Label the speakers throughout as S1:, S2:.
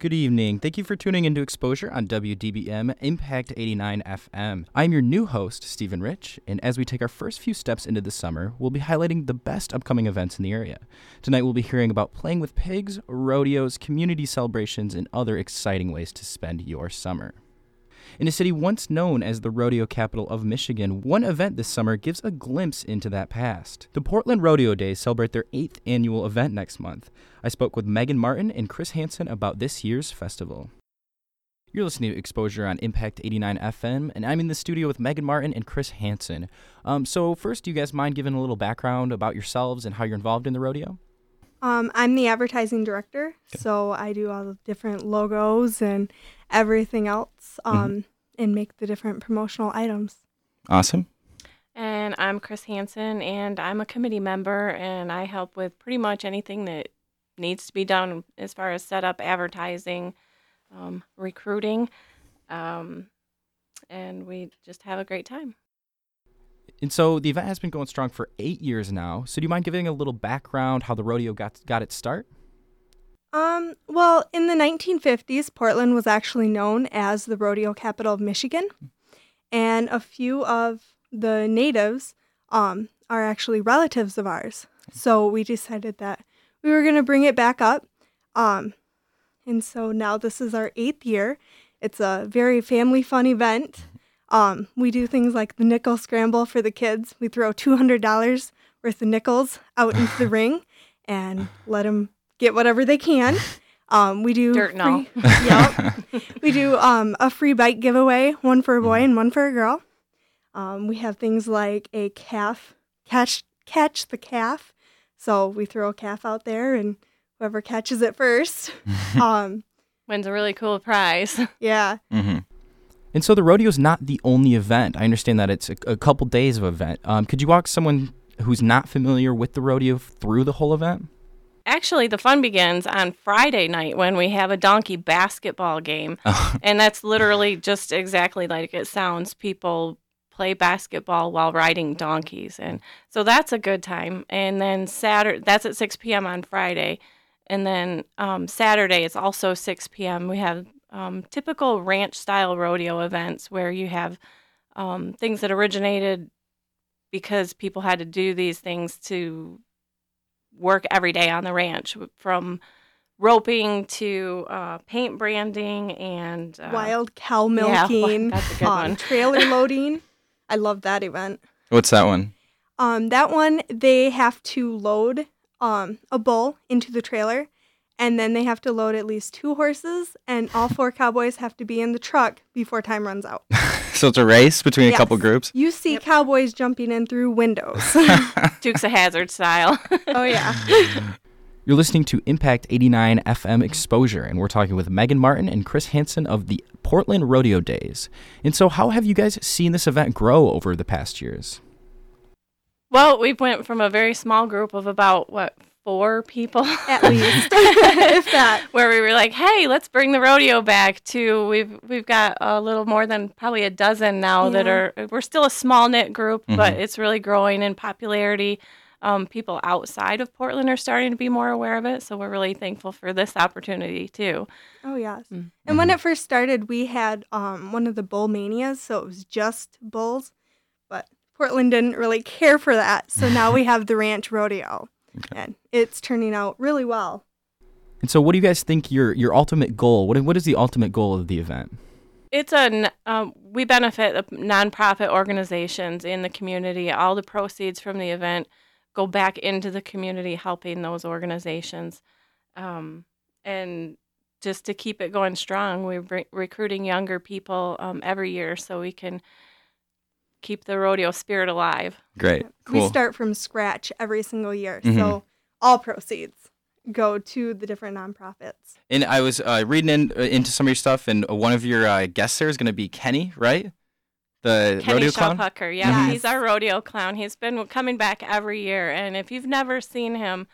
S1: Good evening. Thank you for tuning into Exposure on WDBM Impact 89 FM. I'm your new host, Stephen Rich, and as we take our first few steps into the summer, we'll be highlighting the best upcoming events in the area. Tonight, we'll be hearing about playing with pigs, rodeos, community celebrations, and other exciting ways to spend your summer. In a city once known as the rodeo capital of Michigan, one event this summer gives a glimpse into that past. The Portland Rodeo Days celebrate their eighth annual event next month. I spoke with Megan Martin and Chris Hansen about this year's festival. You're listening to Exposure on Impact 89 FM, and I'm in the studio with Megan Martin and Chris Hansen. Um, so, first, do you guys mind giving a little background about yourselves and how you're involved in the rodeo?
S2: Um, I'm the advertising director, so I do all the different logos and everything else, um, and make the different promotional items.
S1: Awesome.
S3: And I'm Chris Hansen, and I'm a committee member, and I help with pretty much anything that needs to be done as far as setup, advertising, um, recruiting, um, and we just have a great time.
S1: And so the event has been going strong for eight years now. So do you mind giving a little background how the rodeo got got its start?
S2: Um, well, in the 1950s, Portland was actually known as the rodeo capital of Michigan, and a few of the natives um, are actually relatives of ours. So we decided that we were going to bring it back up. Um, and so now this is our eighth year. It's a very family fun event. Um, we do things like the nickel scramble for the kids. We throw $200 worth of nickels out into the ring and let them get whatever they can. Um, we do
S3: Dirt and all.
S2: free, yep. we do um, a free bike giveaway, one for a boy and one for a girl. Um, we have things like a calf catch catch the calf. So we throw a calf out there, and whoever catches it first, um,
S3: Wins a really cool prize.
S2: yeah,
S1: Mm-hmm. And so the rodeo is not the only event. I understand that it's a, a couple days of event. Um, could you walk someone who's not familiar with the rodeo through the whole event?
S3: Actually, the fun begins on Friday night when we have a donkey basketball game. and that's literally just exactly like it sounds. People play basketball while riding donkeys. And so that's a good time. And then Saturday, that's at 6 p.m. on Friday. And then um, Saturday, it's also 6 p.m. We have um, typical ranch style rodeo events where you have um, things that originated because people had to do these things to work every day on the ranch from roping to uh, paint branding and uh,
S2: wild cow
S3: yeah,
S2: milking,
S3: that's a good
S2: um,
S3: one.
S2: trailer loading. I love that event.
S1: What's that one?
S2: Um, that one they have to load um, a bull into the trailer, and then they have to load at least two horses, and all four cowboys have to be in the truck before time runs out.
S1: So it's a race between a couple groups.
S2: You see cowboys jumping in through windows.
S3: Dukes of Hazzard style.
S2: oh yeah.
S1: You're listening to Impact 89 FM Exposure, and we're talking with Megan Martin and Chris Hansen of the Portland Rodeo Days. And so, how have you guys seen this event grow over the past years?
S3: well, we went from a very small group of about what four people
S2: At least, if that.
S3: where we were like, "Hey, let's bring the rodeo back." To we've we've got a little more than probably a dozen now that are. We're still a small knit group, but
S1: Mhm.
S3: it's really growing in popularity. Um, people outside of Portland are starting to be more aware of it, so we're really thankful for this opportunity too.
S2: Oh yes.
S3: Mm.
S2: And when it first started, we had um, one of the bull manias, so it was just bulls, but Portland didn't really care for that. So now we have the ranch rodeo, and it's turning out really well.
S1: And so, what do you guys think your your ultimate goal? What what is the ultimate goal of the event?
S3: It's a n- um, we benefit the nonprofit organizations in the community. All the proceeds from the event go back into the community, helping those organizations, um, and just to keep it going strong, we're br- recruiting younger people um, every year so we can keep the rodeo spirit alive.
S1: Great,
S2: We start from scratch every single year,
S1: Mhm.
S2: so all proceeds go to the different nonprofits.
S1: And I was uh, reading in, uh, into some of your stuff, and one of your uh, guests there is going to be Kenny, right? The
S3: Kenny
S1: rodeo clown.
S3: Shellpucker, yeah,
S2: Mhm.
S3: he's our rodeo clown. He's been coming back every year, and if you've never seen him,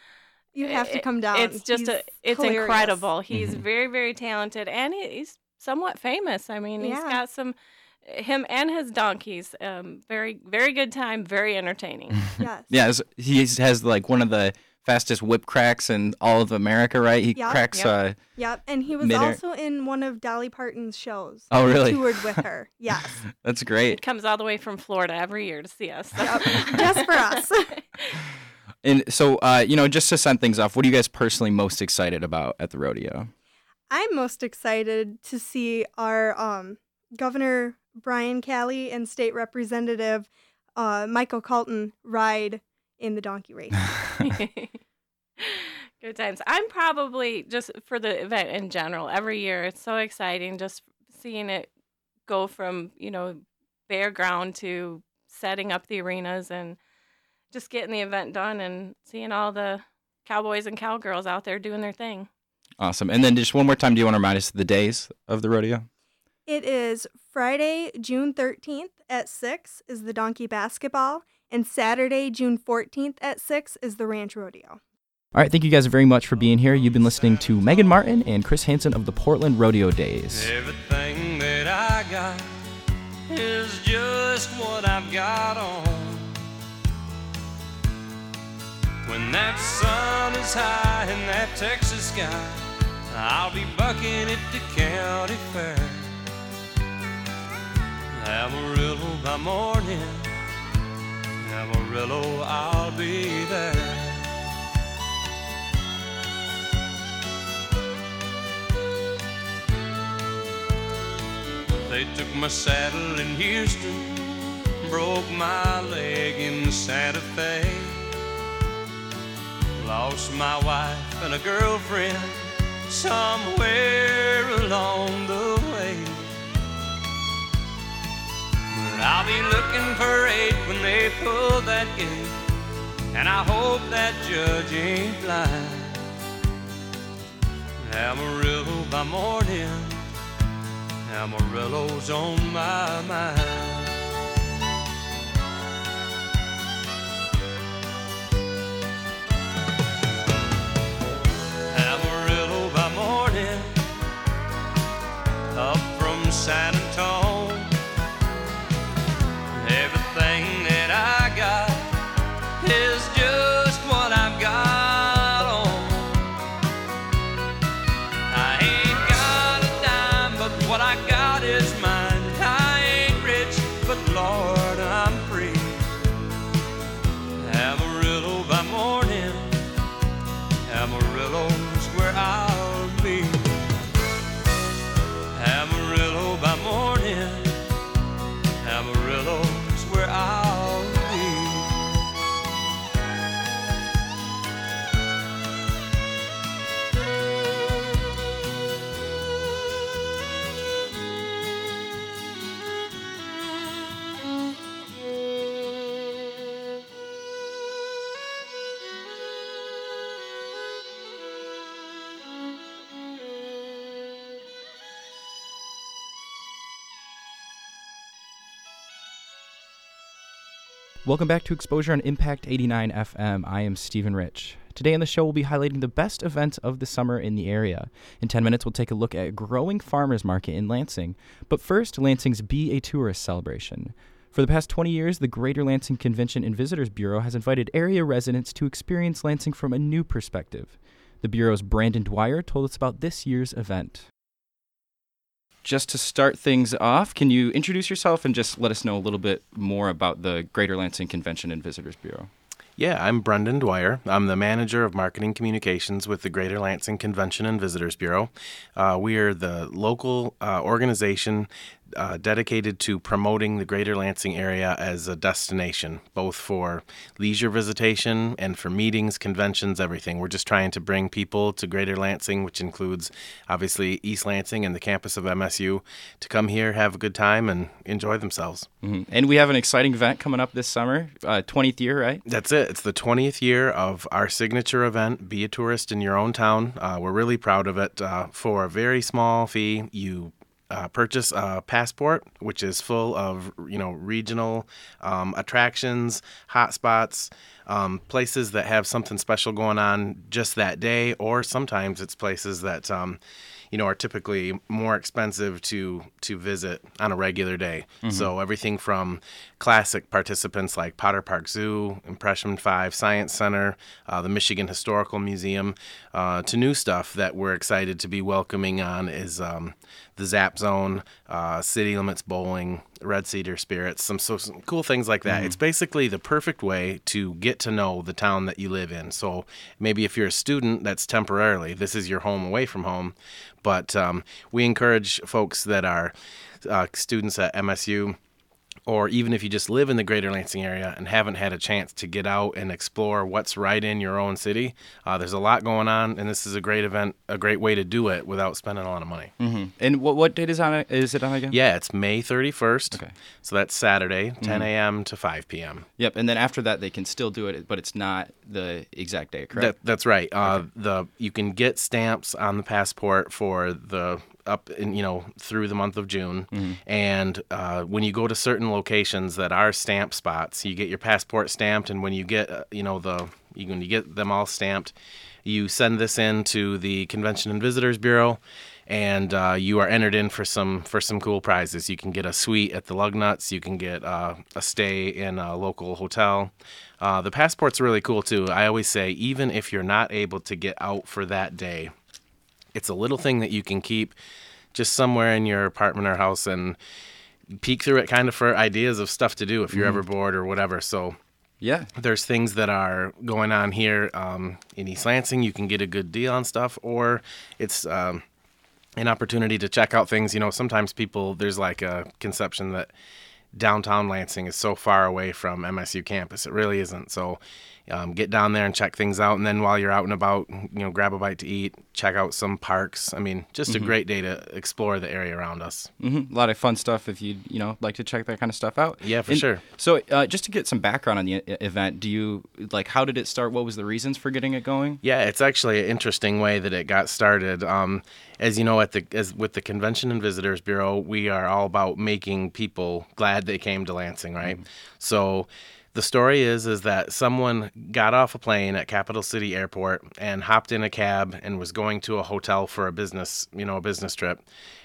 S2: You have to come down.
S3: It's just a, it's
S2: hilarious.
S3: incredible. He's
S1: Mhm.
S3: very, very talented, and he's somewhat famous. I mean, he's got some, him and his donkeys. Um, very, very good time. Very entertaining.
S2: Yes.
S1: Yeah, it's- he has like one of the fastest whip cracks in all of America, right? He
S2: Yep.
S1: cracks.
S3: Yep.
S1: Uh,
S2: Yep. And he was
S1: Midair-
S2: also in one of Dolly Parton's shows.
S1: Oh,
S2: He
S1: really?
S2: Toured with her. Yes.
S1: that's
S3: He
S1: great.
S3: comes all the way from Florida every year to see us. so-
S2: Yep. Just for us.
S1: And so, uh, you know, just to send things off, what are you guys personally most excited about at the rodeo?
S2: I'm most excited to see our um, Governor Brian Calley and State Representative uh, Michael Callton ride in the donkey race.
S3: Good times. I'm probably just for the event in general. Every year, it's so exciting just seeing it go from you know bare ground to setting up the arenas and just getting the event done and seeing all the cowboys and cowgirls out there doing their thing.
S1: Awesome. And then just one more time, do you want to remind us the days of the rodeo?
S2: It is Friday, June 13th at 6 is the donkey basketball, and Saturday, June 14th at 6 is the ranch rodeo.
S1: All right, thank you guys very much for being here. You've been listening to Megan Martin and Chris Hansen of the Portland Rodeo Days.
S4: Everything that I got is just what I've got on. When that sun is high in that Texas sky, I'll be bucking at the county fair. Amarillo by morning, Amarillo, I'll be there. They took my saddle in Houston, broke my leg in Santa Fe. Lost my wife and a girlfriend somewhere along the But I'll be looking for eight when they pull that gate, and I hope that judge ain't blind. Amarillo by morning. Amarillo's on my mind.
S1: Welcome back to Exposure on Impact 89 FM. I am Stephen Rich. Today on the show, we'll be highlighting the best events of the summer in the area. In 10 minutes, we'll take a look at a growing farmers market in Lansing. But first, Lansing's Be a Tourist celebration. For the past 20 years, the Greater Lansing Convention and Visitors Bureau has invited area residents to experience Lansing from a new perspective. The Bureau's Brandon Dwyer told us about this year's event. Just to start things off, can you introduce yourself and just let us know a little bit more about the Greater Lansing Convention and Visitors Bureau?
S5: Yeah, I'm Brendan Dwyer. I'm the manager of marketing communications with the Greater Lansing Convention and Visitors Bureau. Uh, we are the local uh, organization uh, dedicated to promoting the greater Lansing area as a destination, both for leisure visitation and for meetings, conventions, everything. We're just trying to bring people to greater Lansing, which includes obviously East Lansing and the campus of MSU, to come here, have a good time, and enjoy themselves.
S1: hmm And we have an exciting event coming up this summer, uh, 20th year, right?
S5: That's it. It's the 20th year of our signature event, Be a Tourist in Your Own Town. Uh, we're really proud of it. Uh, for a very small fee, you uh, purchase a passport, which is full of you know regional um, attractions, hotspots, um, places that have something special going on just that day, or sometimes it's places that um, you know are typically more expensive to to visit on a regular day. So everything from classic participants like Potter Park Zoo, Impression Five Science Center, uh, the Michigan Historical Museum, uh, to new stuff that we're excited to be welcoming on is um, the Zap Zone, uh, City Limits Bowling, Red Cedar Spirits, some, so, some cool things like that. It's basically the perfect way to get to know the town that you live in. So maybe if you're a student, that's temporarily. This is your home away from home. But um, we encourage folks that are uh, students at MSU or even if you just live in the greater Lansing area and haven't had a chance to get out and explore what's right in your own city, uh, there's a lot going on, and this is a great event, a great way to do it without spending a lot of money.
S1: hmm And what what date is on it? Is it on again?
S5: Yeah, it's May 31st.
S1: Okay.
S5: So that's Saturday, 10 a.m. to 5 p.m.
S1: Yep. And then after that, they can still do it, but it's not the exact day, correct?
S5: That, that's right. Uh, The you can get stamps on the passport for the up in you know through the month of June, and uh, when you go to certain locations that are stamp spots, you get your passport stamped, and when you get uh, you know the you, when you get them all stamped, you send this in to the Convention and Visitors Bureau. And uh, you are entered in for some for some cool prizes. You can get a suite at the Lugnuts. You can get uh, a stay in a local hotel. Uh, the passport's really cool too. I always say, even if you're not able to get out for that day, it's a little thing that you can keep just somewhere in your apartment or house and peek through it kind of for ideas of stuff to do if you're ever bored or whatever. So
S1: yeah.
S5: there's things that are going on here um, in East Lansing. You can get a good deal on stuff, or it's um, an opportunity to check out things. You know, sometimes people, there's like a conception that downtown Lansing is so far away from MSU campus. It really isn't. So um, get down there and check things out. And then while you're out and about, you know, grab a bite to eat, check out some parks. I mean, just a great day to explore the area around us.
S1: hmm A lot of fun stuff if you you know like to check that kind of stuff out.
S5: Yeah, for
S1: And
S5: sure.
S1: So uh, just to get some background on the e- event, do you like how did it start? What was the reasons for getting it going?
S5: Yeah, it's actually an interesting way that it got started. Um, as you know, at the as with the Convention and Visitors Bureau, we are all about making people glad they came to Lansing, right? So the story is is that someone got off a plane at Capital City Airport and hopped in a cab and was going to a hotel for a business, you know, a business trip.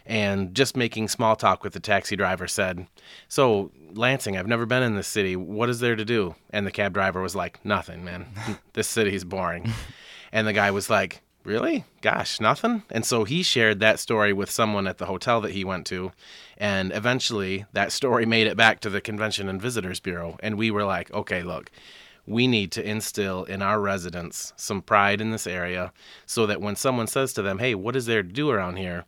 S5: And just making small talk with the taxi driver said, "So, Lansing, I've never been in this city. What is there to do?" And the cab driver was like, "Nothing, man. this city's boring." And the guy was like, Really? Gosh, nothing? And so he shared that story with someone at the hotel that he went to. And eventually that story made it back to the Convention and Visitors Bureau. And we were like, okay, look, we need to instill in our residents some pride in this area so that when someone says to them, hey, what is there to do around here?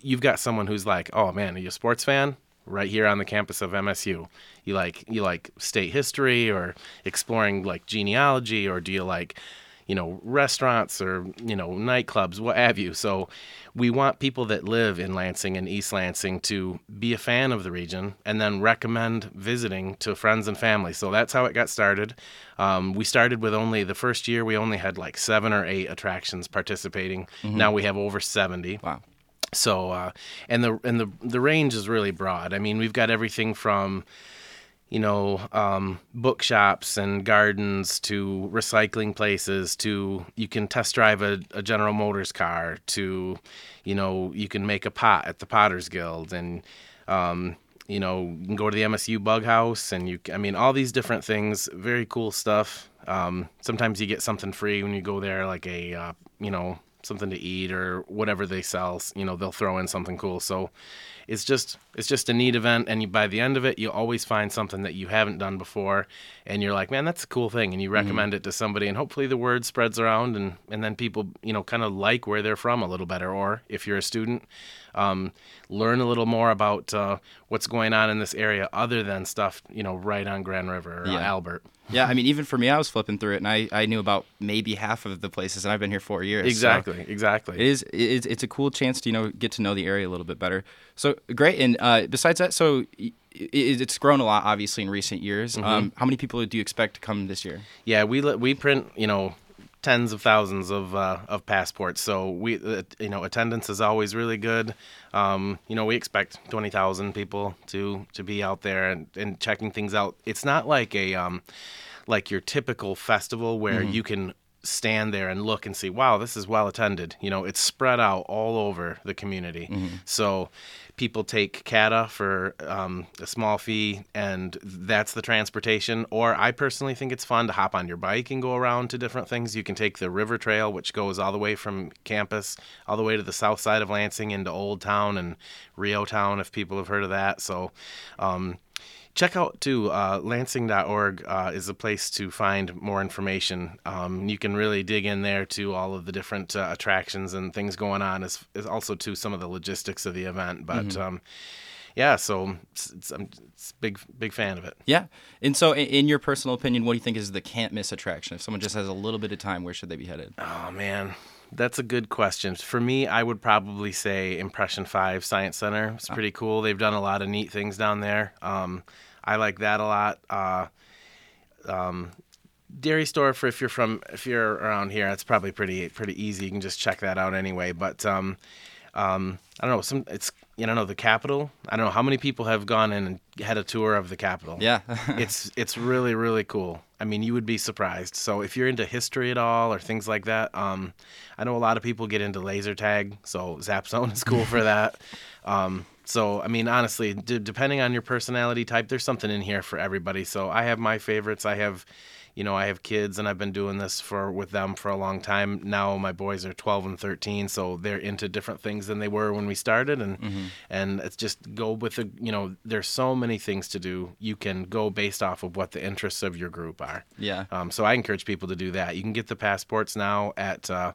S5: You've got someone who's like, oh man, are you a sports fan? Right here on the campus of MSU. You like you like state history or exploring like genealogy or do you like you know, restaurants or, you know, nightclubs, what have you. So we want people that live in Lansing and East Lansing to be a fan of the region and then recommend visiting to friends and family. So that's how it got started. Um, we started with only the first year, we only had like seven or eight attractions participating. Now we have over 70.
S1: Wow.
S5: So, uh, and the and the the range is really broad. I mean, we've got everything from, you know, um, bookshops and gardens to recycling places to you can test drive a, a General Motors car to, you know, you can make a pot at the Potters Guild and, um, you know, you can go to the MSU Bug House and you, I mean, all these different things. Very cool stuff. Um, sometimes you get something free when you go there, like a, uh, you know, something to eat or whatever they sell. You know, they'll throw in something cool. So it's just it's just a neat event, and you, by the end of it, you always find something that you haven't done before, and you're like, man, that's a cool thing, and you recommend it to somebody, and hopefully the word spreads around, and and then people you know kind of like where they're from a little better, or if you're a student. Um, learn a little more about uh, what's going on in this area other than stuff you know right on Grand River or
S1: Yeah.
S5: Albert.
S1: Yeah, I mean, even for me, I was flipping through it, and I, I knew about maybe half of the places, and I've been here four years. so
S5: Exactly, exactly.
S1: it is it is it's a cool chance to you know get to know the area a little bit better. So great, and uh, besides that, so i- i- it's grown a lot, obviously, in recent years. Um, how many people do you expect to come this year?
S5: Yeah, we we print you know tens of thousands of uh, of passports. So we uh, you know attendance is always really good. Um, you know we expect twenty thousand people to to be out there and, and checking things out. It's not like a um, like your typical festival where you can stand there and look and see wow this is well attended you know it's spread out all over the community so people take CATA for um, a small fee and that's the transportation. Or i personally think it's fun to hop on your bike and go around to different things. You can take the river trail which goes all the way from campus all the way to the south side of lansing into old town and REO Town if people have heard of that. So um, check out too uh, lansing.org uh, is a place to find more information um, you can really dig in there to all of the different uh, attractions and things going on as, as also to some of the logistics of the event but um, yeah so it's, it's, I'm it's a big big fan of it
S1: Yeah, and so in, in your personal opinion, what do you think is the can't miss attraction? If someone just has a little bit of time, where should they be headed?
S5: oh man that's a good question. For me, I would probably say Impression 5 Science Center. It's pretty cool. They've done a lot of neat things down there. Um, I like that a lot. Uh, um, Dairy store for if you're from if you're around here, it's probably pretty pretty easy. You can just check that out anyway. But um, um, I don't know. Some it's you know the Capitol. I don't know how many people have gone in and had a tour of the Capitol.
S1: Yeah,
S5: it's it's really really cool. I mean, you would be surprised. So if you're into history at all or things like that, um, I know a lot of people get into laser tag. So Zap Zone is cool for that. Um, so I mean, honestly, d- depending on your personality type, there's something in here for everybody. So I have my favorites. I have, you know, I have kids, and I've been doing this for with them for a long time. Now my boys are 12 and 13, so they're into different things than they were when we started, and and it's just go with the, you know, there's so many things to do. You can go based off of what the interests of your group are.
S1: yeah.
S5: Um, so I encourage people to do that. You can get the passports now at uh,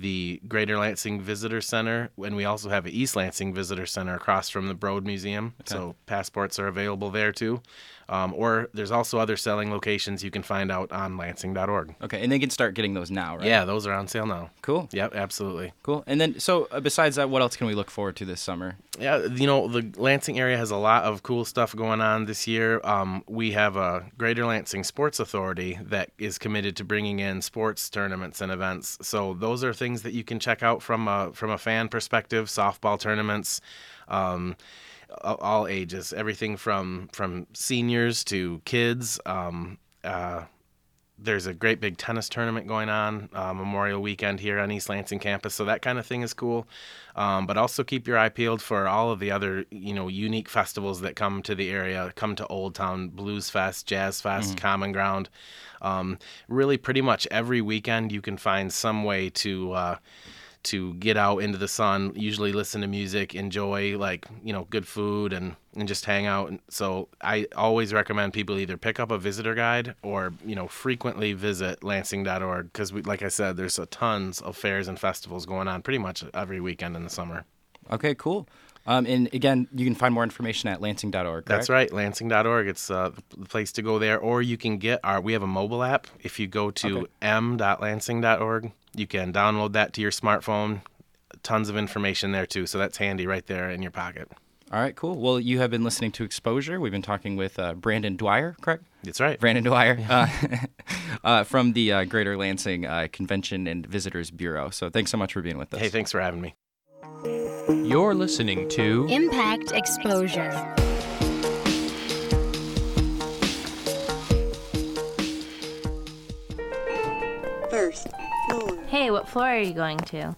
S5: the Greater Lansing Visitor Center, and we also have an East Lansing Visitor Center across from the Broad Museum. So passports are available there too. Um, or there's also other selling locations you can find out on lansing.org.
S1: Okay, and they can start getting those now, right?
S5: Yeah, those are on sale now.
S1: Cool.
S5: Yep, absolutely.
S1: Cool. And then, so uh, besides that, what else can we look forward to this summer?
S5: Yeah, you know, the Lansing area has a lot of cool stuff going on this year. Um, we have a Greater Lansing Sports Authority that is committed to bringing in sports tournaments and events. So those are things that you can check out from a from a fan perspective. Softball tournaments, um, all ages, everything from from seniors to kids. Um, uh, there's a great big tennis tournament going on uh, Memorial Weekend here on East Lansing campus, so that kind of thing is cool. Um, but also keep your eye peeled for all of the other you know unique festivals that come to the area. Come to Old Town Blues Fest, Jazz Fest, Common Ground. Um, really, pretty much every weekend you can find some way to. Uh, to get out into the sun, usually listen to music, enjoy like, you know, good food and, and just hang out. And so I always recommend people either pick up a visitor guide or, you know, frequently visit lansing.org because like I said, there's a tons of fairs and festivals going on pretty much every weekend in the summer.
S1: Okay, cool. Um, and again, you can find more information at lansing.org.
S5: That's right, lansing.org. It's uh, the place to go there. Or you can get our, we have a mobile app. If you go to
S1: Okay.
S5: m.lansing.org, you can download that to your smartphone. Tons of information there too. So that's handy right there in your pocket.
S1: All right, cool. Well, you have been listening to Exposure. We've been talking with uh, Brandon Dwyer, correct?
S5: That's right.
S1: Brandon Dwyer uh, uh, from the uh, Greater Lansing uh, Convention and Visitors Bureau. So thanks so much for being with us.
S5: Hey, thanks for having me.
S6: You're listening to
S7: Impact Exposure.
S8: First floor.
S9: Hey, what floor are you going to?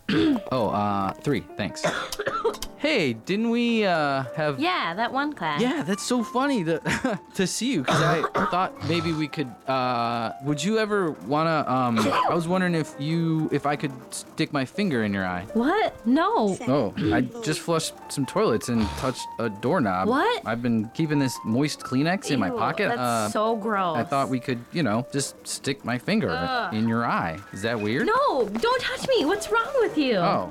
S10: Oh, uh, three, thanks.
S8: Hey, didn't we uh, have?
S9: Yeah, that one class.
S8: Yeah, that's so funny to to see you because I thought maybe we could. Uh, would you ever wanna? Um, I was wondering if you if I could stick my finger in your eye.
S9: What? No.
S8: Oh, I just flushed some toilets and touched a doorknob.
S9: What?
S8: I've been keeping this moist Kleenex in my
S9: Ew,
S8: pocket.
S9: That's
S8: uh,
S9: so gross.
S8: I thought we could, you know, just stick my finger
S9: Ugh.
S8: in your eye. Is that weird?
S9: No, don't touch me. What's wrong with you?
S8: Oh,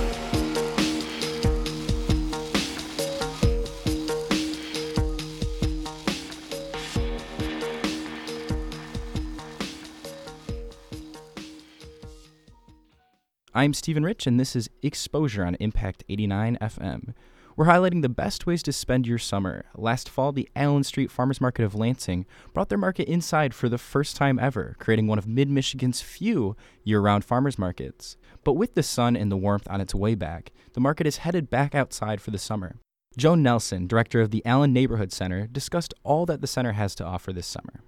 S1: I'm Stephen Rich, and this is Exposure on Impact 89 FM. We're highlighting the best ways to spend your summer. Last fall, the Allen Street Farmers Market of Lansing brought their market inside for the first time ever, creating one of mid Michigan's few year round farmers markets. But with the sun and the warmth on its way back, the market is headed back outside for the summer. Joan Nelson, director of the Allen Neighborhood Center, discussed all that the center has to offer this summer.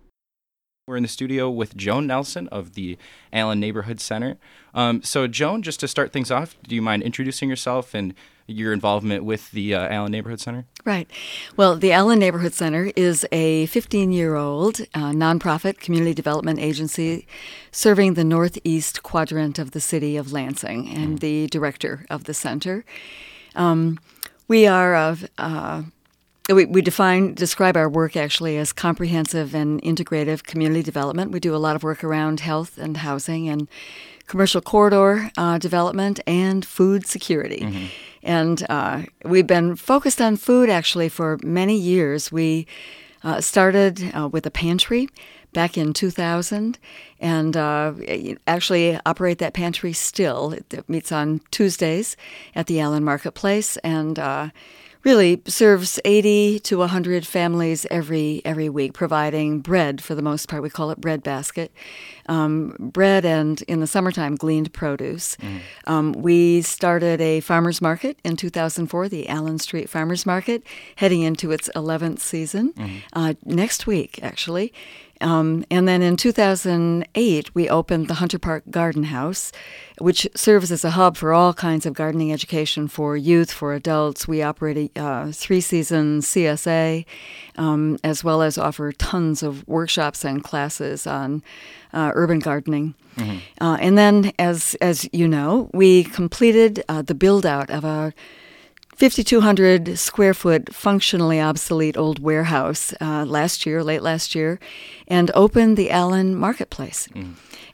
S1: We're in the studio with Joan Nelson of the Allen Neighborhood Center. Um, so, Joan, just to start things off, do you mind introducing yourself and your involvement with the uh, Allen Neighborhood Center?
S11: Right. Well, the Allen Neighborhood Center is a 15 year old uh, nonprofit community development agency serving the northeast quadrant of the city of Lansing and the director of the center. Um, we are of uh, we, we define describe our work actually as comprehensive and integrative community development. We do a lot of work around health and housing and commercial corridor uh, development and food security. And uh, we've been focused on food actually for many years. We uh, started uh, with a pantry back in 2000 and uh, actually operate that pantry still. It meets on Tuesdays at the Allen Marketplace and uh, really serves 80 to 100 families every every week, providing bread for the most part. We call it bread basket, um, bread and in the summertime gleaned produce. Um, we started a farmers market in 2004, the Allen Street Farmers Market, heading into its 11th season uh, next week, actually. Um, and then in 2008, we opened the Hunter Park Garden House, which serves as a hub for all kinds of gardening education for youth, for adults. We operate a uh, three season CSA, um, as well as offer tons of workshops and classes on uh, urban gardening. Uh, and then, as, as you know, we completed uh, the build out of a 5,200 square foot functionally obsolete old warehouse uh, last year, late last year, and opened the Allen Marketplace.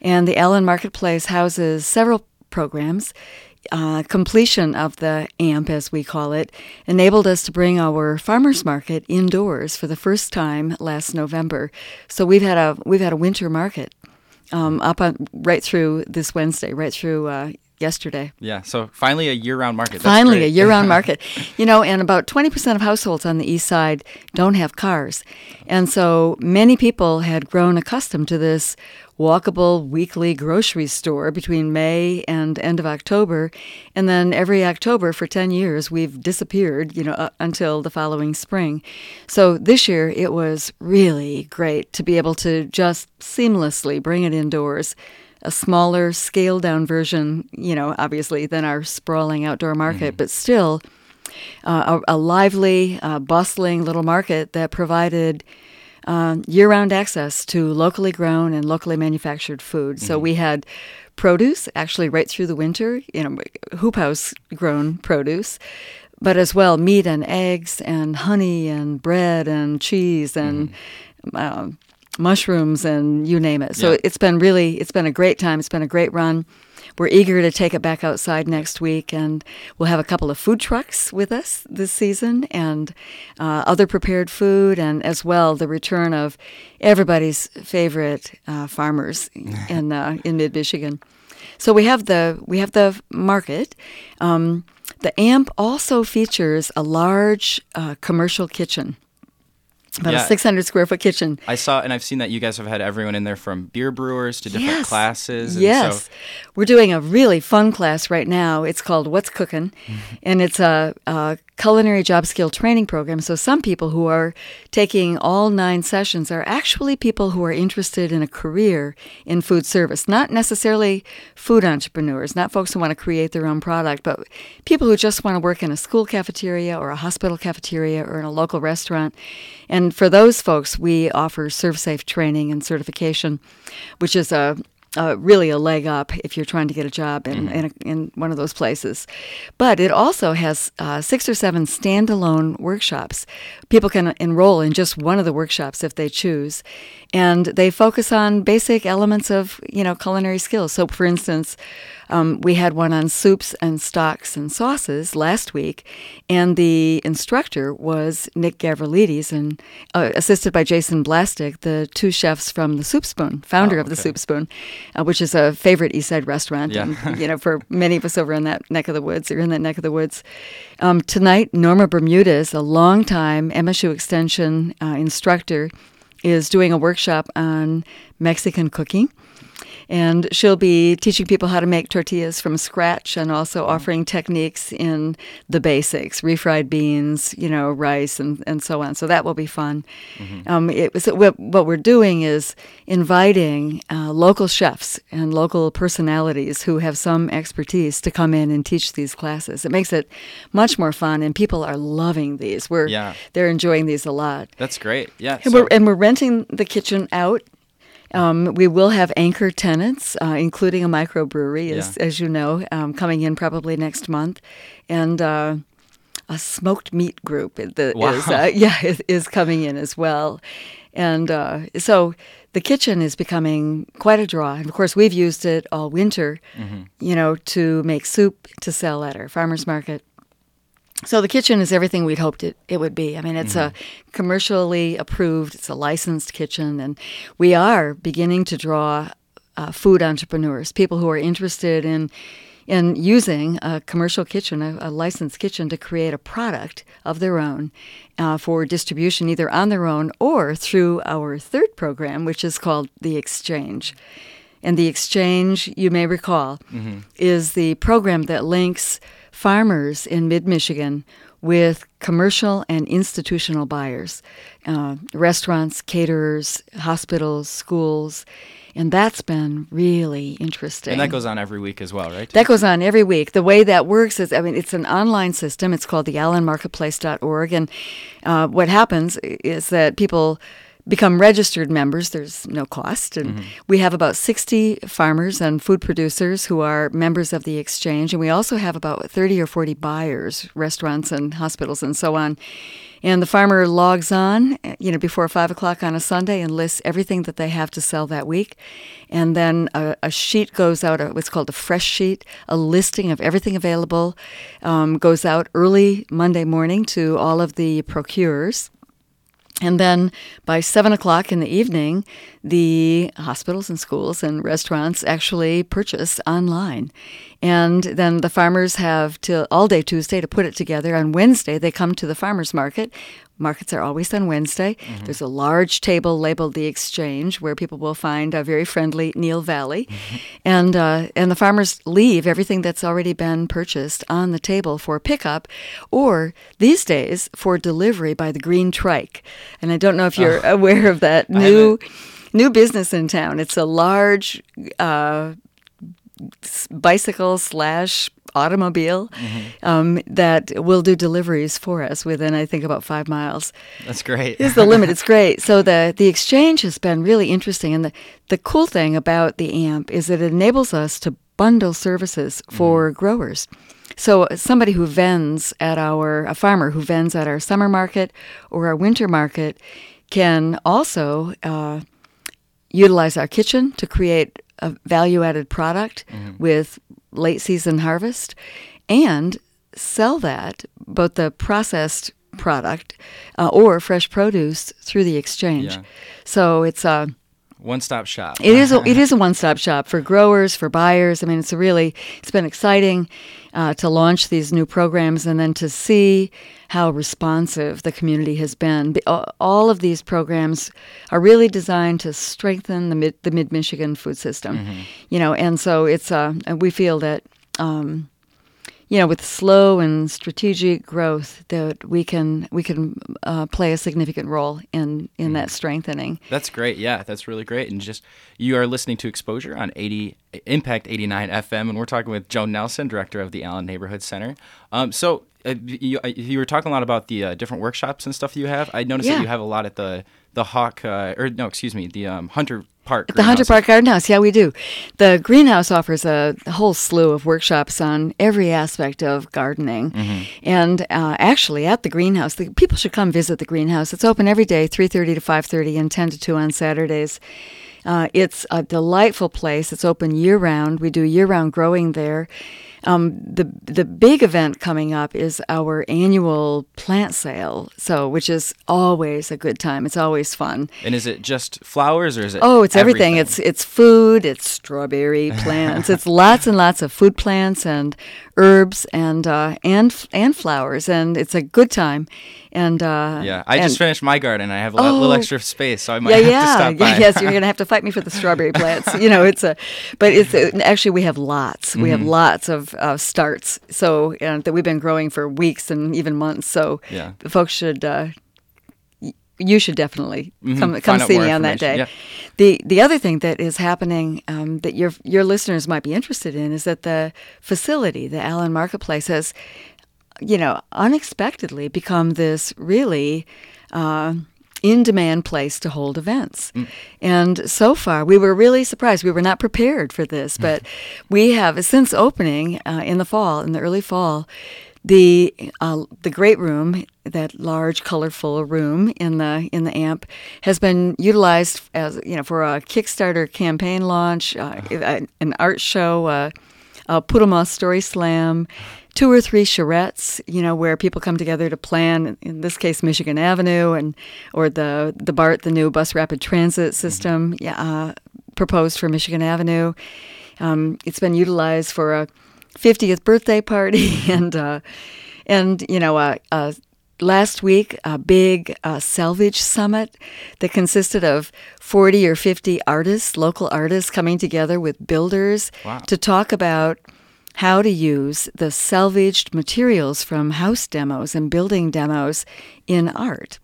S11: And the Allen Marketplace houses several programs. Uh, completion of the AMP, as we call it, enabled us to bring our farmers market indoors for the first time last November. So we've had a we've had a winter market um, up on right through this Wednesday, right through uh, yesterday.
S1: Yeah, so finally a year round market. That's
S11: Finally, a year round market. You know, and about 20% of households on the east side don't have cars. And so many people had grown accustomed to this walkable weekly grocery store between May and end of October. And then every October for 10 years, we've disappeared, you know, uh, until the following spring. So this year, it was really great to be able to just seamlessly bring it indoors a smaller, scaled down version, you know, obviously, than our sprawling outdoor market, but still uh, a, a lively, uh, bustling little market that provided uh, year round access to locally grown and locally manufactured food. So we had produce actually right through the winter, you know, hoop house grown produce. But as well, meat and eggs and honey and bread and cheese and um, mushrooms and you name it. So
S12: Yeah.
S11: it's been really it's been a great time. It's been a great run. We're eager to take it back outside next week, and we'll have a couple of food trucks with us this season, and uh, other prepared food, and as well the return of everybody's favorite uh, farmers in uh, in mid Michigan. So we have the we have the market. Um, the AMP also features a large uh, commercial kitchen, about
S1: Yeah.
S11: a 600 square foot kitchen.
S1: I saw, and I've seen that you guys have had everyone in there from beer brewers to different
S11: Yes.
S1: classes. And
S11: Yes.
S1: So,
S11: We're doing a really fun class right now. It's called What's Cooking, mm-hmm. and it's a, a culinary job skill training program. So, some people who are taking all nine sessions are actually people who are interested in a career in food service, not necessarily food entrepreneurs, not folks who want to create their own product, but people who just want to work in a school cafeteria or a hospital cafeteria or in a local restaurant. And for those folks, we offer ServSafe training and certification, which is a uh, really a leg up if you're trying to get a job in, in, a, in one of those places. But it also has uh, six or seven standalone workshops. People can enroll in just one of the workshops if they choose. And they focus on basic elements of, you know, culinary skills. So, for instance, um, we had one on soups and stocks and sauces last week, and the instructor was Nick Gavrilides, and uh, assisted by Jason Blastic, the two chefs from the Soup Spoon, founder
S12: Oh,
S11: of the
S12: okay.
S11: Soup Spoon, uh, which is a favorite East Side restaurant,
S12: Yeah.
S11: and you know, for many of us over in that neck of the woods, or in that neck of the woods. Um, tonight, Norma Bermudez, a longtime MSU Extension uh, instructor, is doing a workshop on Mexican cooking. And she'll be teaching people how to make tortillas from scratch and also offering techniques in the basics, refried beans, you know, rice, and, and so on. So that will be fun. Um, it, so what, what we're doing is inviting uh, local chefs and local personalities who have some expertise to come in and teach these classes. It makes it much more fun, and people are loving these. We're
S1: Yeah.
S11: they're enjoying these a lot.
S1: that's great. Yeah.
S11: And,
S1: so-
S11: we're, and we're renting the kitchen out. Um, we will have anchor tenants, uh, including a microbrewery, as,
S1: Yeah.
S11: as you know, um, coming in probably next month, and uh, a smoked meat group that
S12: Wow.
S11: is, uh, yeah is, coming in as well, and uh, so the kitchen is becoming quite a draw. And of course, we've used it all winter,
S12: Mhm.
S11: you know, to make soup to sell at our farmers market. So the kitchen is everything we'd hoped it, it would be. I mean, it's a commercially approved, it's a licensed kitchen, and we are beginning to draw uh, food entrepreneurs, people who are interested in in using a commercial kitchen, a, a licensed kitchen, to create a product of their own uh, for distribution, either on their own or through our third program, which is called the Exchange. And the Exchange, you may recall,
S12: Mhm.
S11: is the program that links farmers in mid Michigan with commercial and institutional buyers, uh, restaurants, caterers, hospitals, schools. And that's been really interesting.
S1: and that goes on every week as well, right?
S11: That goes on every week. The way that works is, I mean, it's an online system. It's called the allenmarketplace.org. And uh, what happens is that people become registered members. There's no cost. And
S12: Mhm.
S11: we have about 60 farmers and food producers who are members of the exchange. And we also have about 30 or 40 buyers, restaurants and hospitals and so on. And the farmer logs on, eh, you know, before five o'clock on a Sunday and lists everything that they have to sell that week. And then a, a sheet goes out, what's called a fresh sheet, a listing of everything available, um, goes out early Monday morning to all of the procurers. And then by seven o'clock in the evening, the hospitals and schools and restaurants actually purchase online. And then the farmers have till all day Tuesday to put it together. On Wednesday, they come to the farmers market. Markets are always on Wednesday. There's a large table labeled the Exchange where people will find a very friendly Neil Valley, and uh, and the farmers leave everything that's already been purchased on the table for pickup, or these days for delivery by the Green Trike. And I don't know if you're
S12: Oh.
S11: aware of that new new business in town. It's a large uh, bicycle slash automobile um, that will do deliveries for us within I think about five miles
S1: That's great.
S11: is the limit. It's great. So the the exchange has been really interesting, and the the cool thing about the AMP is that it enables us to bundle services for growers. So somebody who vends at our a farmer who vends at our summer market or our winter market can also uh, utilize our kitchen to create a value added product with late season harvest and sell that, both the processed product uh, or fresh produce through the exchange.
S1: Yeah.
S11: So it's a
S1: One stop shop.
S11: it is a, it is a one stop shop for growers, for buyers. I mean, it's a really it's been exciting uh, to launch these new programs and then to see how responsive the community has been. All- of these programs are really designed to strengthen the mid the mid Michigan food system, you know, and so it's uh, we feel that. Um, you know, with slow and strategic growth, that we can we can uh, play a significant role in in that strengthening.
S1: That's great. Yeah, that's really great. And just you are listening to Exposure on 80 Impact 89 FM, and we're talking with Joan Nelson, director of the Allen Neighborhood Center. Um, so uh, you, uh, you were talking a lot about the uh, different workshops and stuff you have. I noticed
S11: Yeah.
S1: that you have a lot at the the Hawk, uh, or no, excuse me, the um, Hunter Park.
S11: At the Hunter. Park Garden House, yeah, we do. The greenhouse offers a whole slew of workshops on every aspect of gardening.
S1: Mm-hmm.
S11: And uh, actually, at the greenhouse, the, people should come visit the greenhouse. It's open every day, 3.30 to 5.30 and 10 to 2 on Saturdays. Uh, it's a delightful place. It's open year round. We do year round growing there. Um, the the big event coming up is our annual plant sale, so which is always a good time. It's always fun.
S1: And is it just flowers, or is it?
S11: Oh, it's everything. It's it's food. It's strawberry plants. it's lots and lots of food plants and herbs and uh, and and flowers, and it's a good time. And uh,
S1: yeah, I
S11: and-
S1: just finished my garden. I have a li- little
S11: Oh.
S1: extra space, so I might
S11: yeah,
S1: have
S11: yeah,
S1: to stop by.
S11: yeah. Yes, you're gonna have to fight me for the strawberry plants. You know, it's a, but it's a, actually we have lots. We have
S1: Mhm.
S11: lots of uh, starts. So uh, that we've been growing for weeks and even months. So
S1: Yeah.
S11: folks should. Uh, y- you should definitely
S1: Mhm.
S11: come come
S1: out
S11: see me on that day.
S1: information.
S11: The the other thing that is happening um, that your your listeners might be interested in is that the facility, the Allen Marketplace, has you know unexpectedly become this really. In demand place to hold events. And so far, we were really surprised. We were not prepared for this, but we have, since opening uh, in the fall, in the early fall, the uh, the great room, that large, colorful room in the in the amp, has been utilized as you know for a Kickstarter campaign launch, uh, an art show, uh, a Putama Story Slam, two or three charrettes, you know, where people come together to plan. In this case, Michigan Avenue, and or the the BART, the new bus rapid transit system, yeah, uh, proposed for Michigan Avenue. Um, it's been utilized for a 50th birthday party, and uh, and you know, uh, uh, last week a big uh, salvage summit that consisted of 40 or 50 artists, local artists, coming together with builders
S1: Wow.
S11: to talk about how to use the salvaged materials from house demos and building demos in art.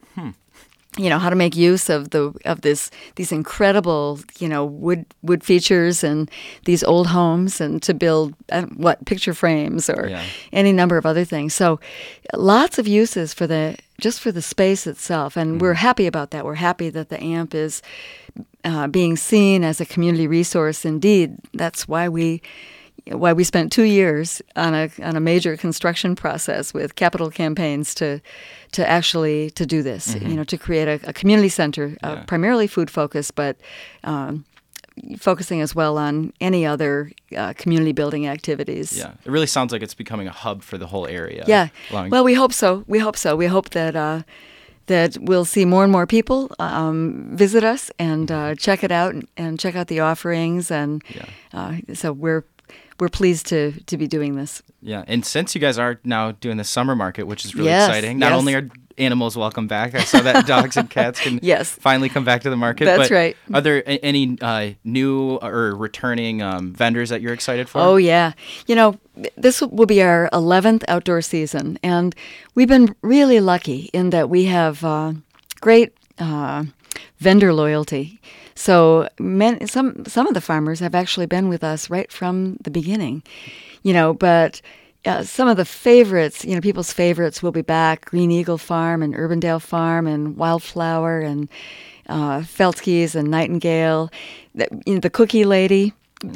S11: You know how to make use of the of this these incredible you know wood wood features and these old homes and to build uh, what picture frames or
S1: Yeah.
S11: any number of other things. So lots of uses for the just for the space itself, and we're happy about that. We're happy that the AMP is uh, being seen as a community resource. Indeed, that's why we why we spent two years on a on a major construction process with capital campaigns to to actually to do this.
S1: Mhm.
S11: You know, to create a, a community center, uh, primarily food focused, but um, focusing as well on any other uh, community building activities.
S1: Yeah, it really sounds like it's becoming a hub for the whole area.
S11: Yeah.
S1: allowing-
S11: Well, we hope so. We hope so. We hope that uh, that we'll see more and more people um, visit us and uh, check it out and, and check out the offerings. And uh, so we're we're pleased to to be doing this.
S1: Yeah, and since you guys are now doing the summer market, which is really
S11: Yes,
S1: exciting, not
S11: yes.
S1: only are animals welcome back, I saw that dogs and cats can
S11: Yes.
S1: finally come back to the market.
S11: That's
S1: but
S11: right.
S1: Are there any uh, new or returning um, vendors that you're excited for?
S11: Oh yeah, you know this will be our eleventh outdoor season, and we've been really lucky in that we have uh, great uh, vendor loyalty. So man, some some of the farmers have actually been with us right from the beginning, you know. But uh, some of the favorites, you know, people's favorites will be back: Green Eagle Farm and Urbandale Farm and Wildflower and uh, Feltke's and Nightingale. The, you know, the Cookie Lady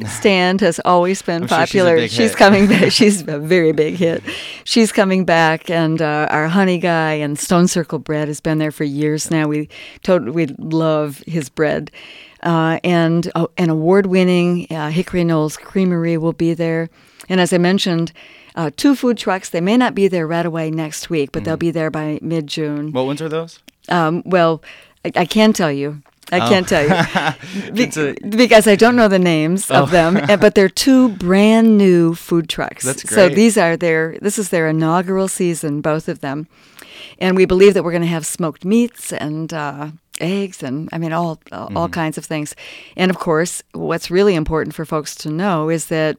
S11: stand has always been
S1: I'm sure she's
S11: popular.
S1: hit.
S11: coming back. She's a very big hit. She's coming back, and uh, our honey guy and Stone Circle bread has been there for years now. We totally we love his bread. uh, and uh, an award-winning uh, Hickory Knolls Creamery will be there. And as I mentioned, uh, two food trucks. They may not be there right away next week, but they'll be there by mid-June.
S1: What ones are those?
S11: Um, well, I, I can tell you. I
S1: Oh.
S11: can't tell you Be-
S1: a-
S11: because I don't know the names
S1: Oh.
S11: of them. But they're two brand new food trucks.
S1: That's great.
S11: So these are their. This is their inaugural season, both of them, and we believe that we're going to have smoked meats and. Uh, eggs and I mean all all
S1: Mm-hmm.
S11: kinds of things. And of course, what's really important for folks to know is that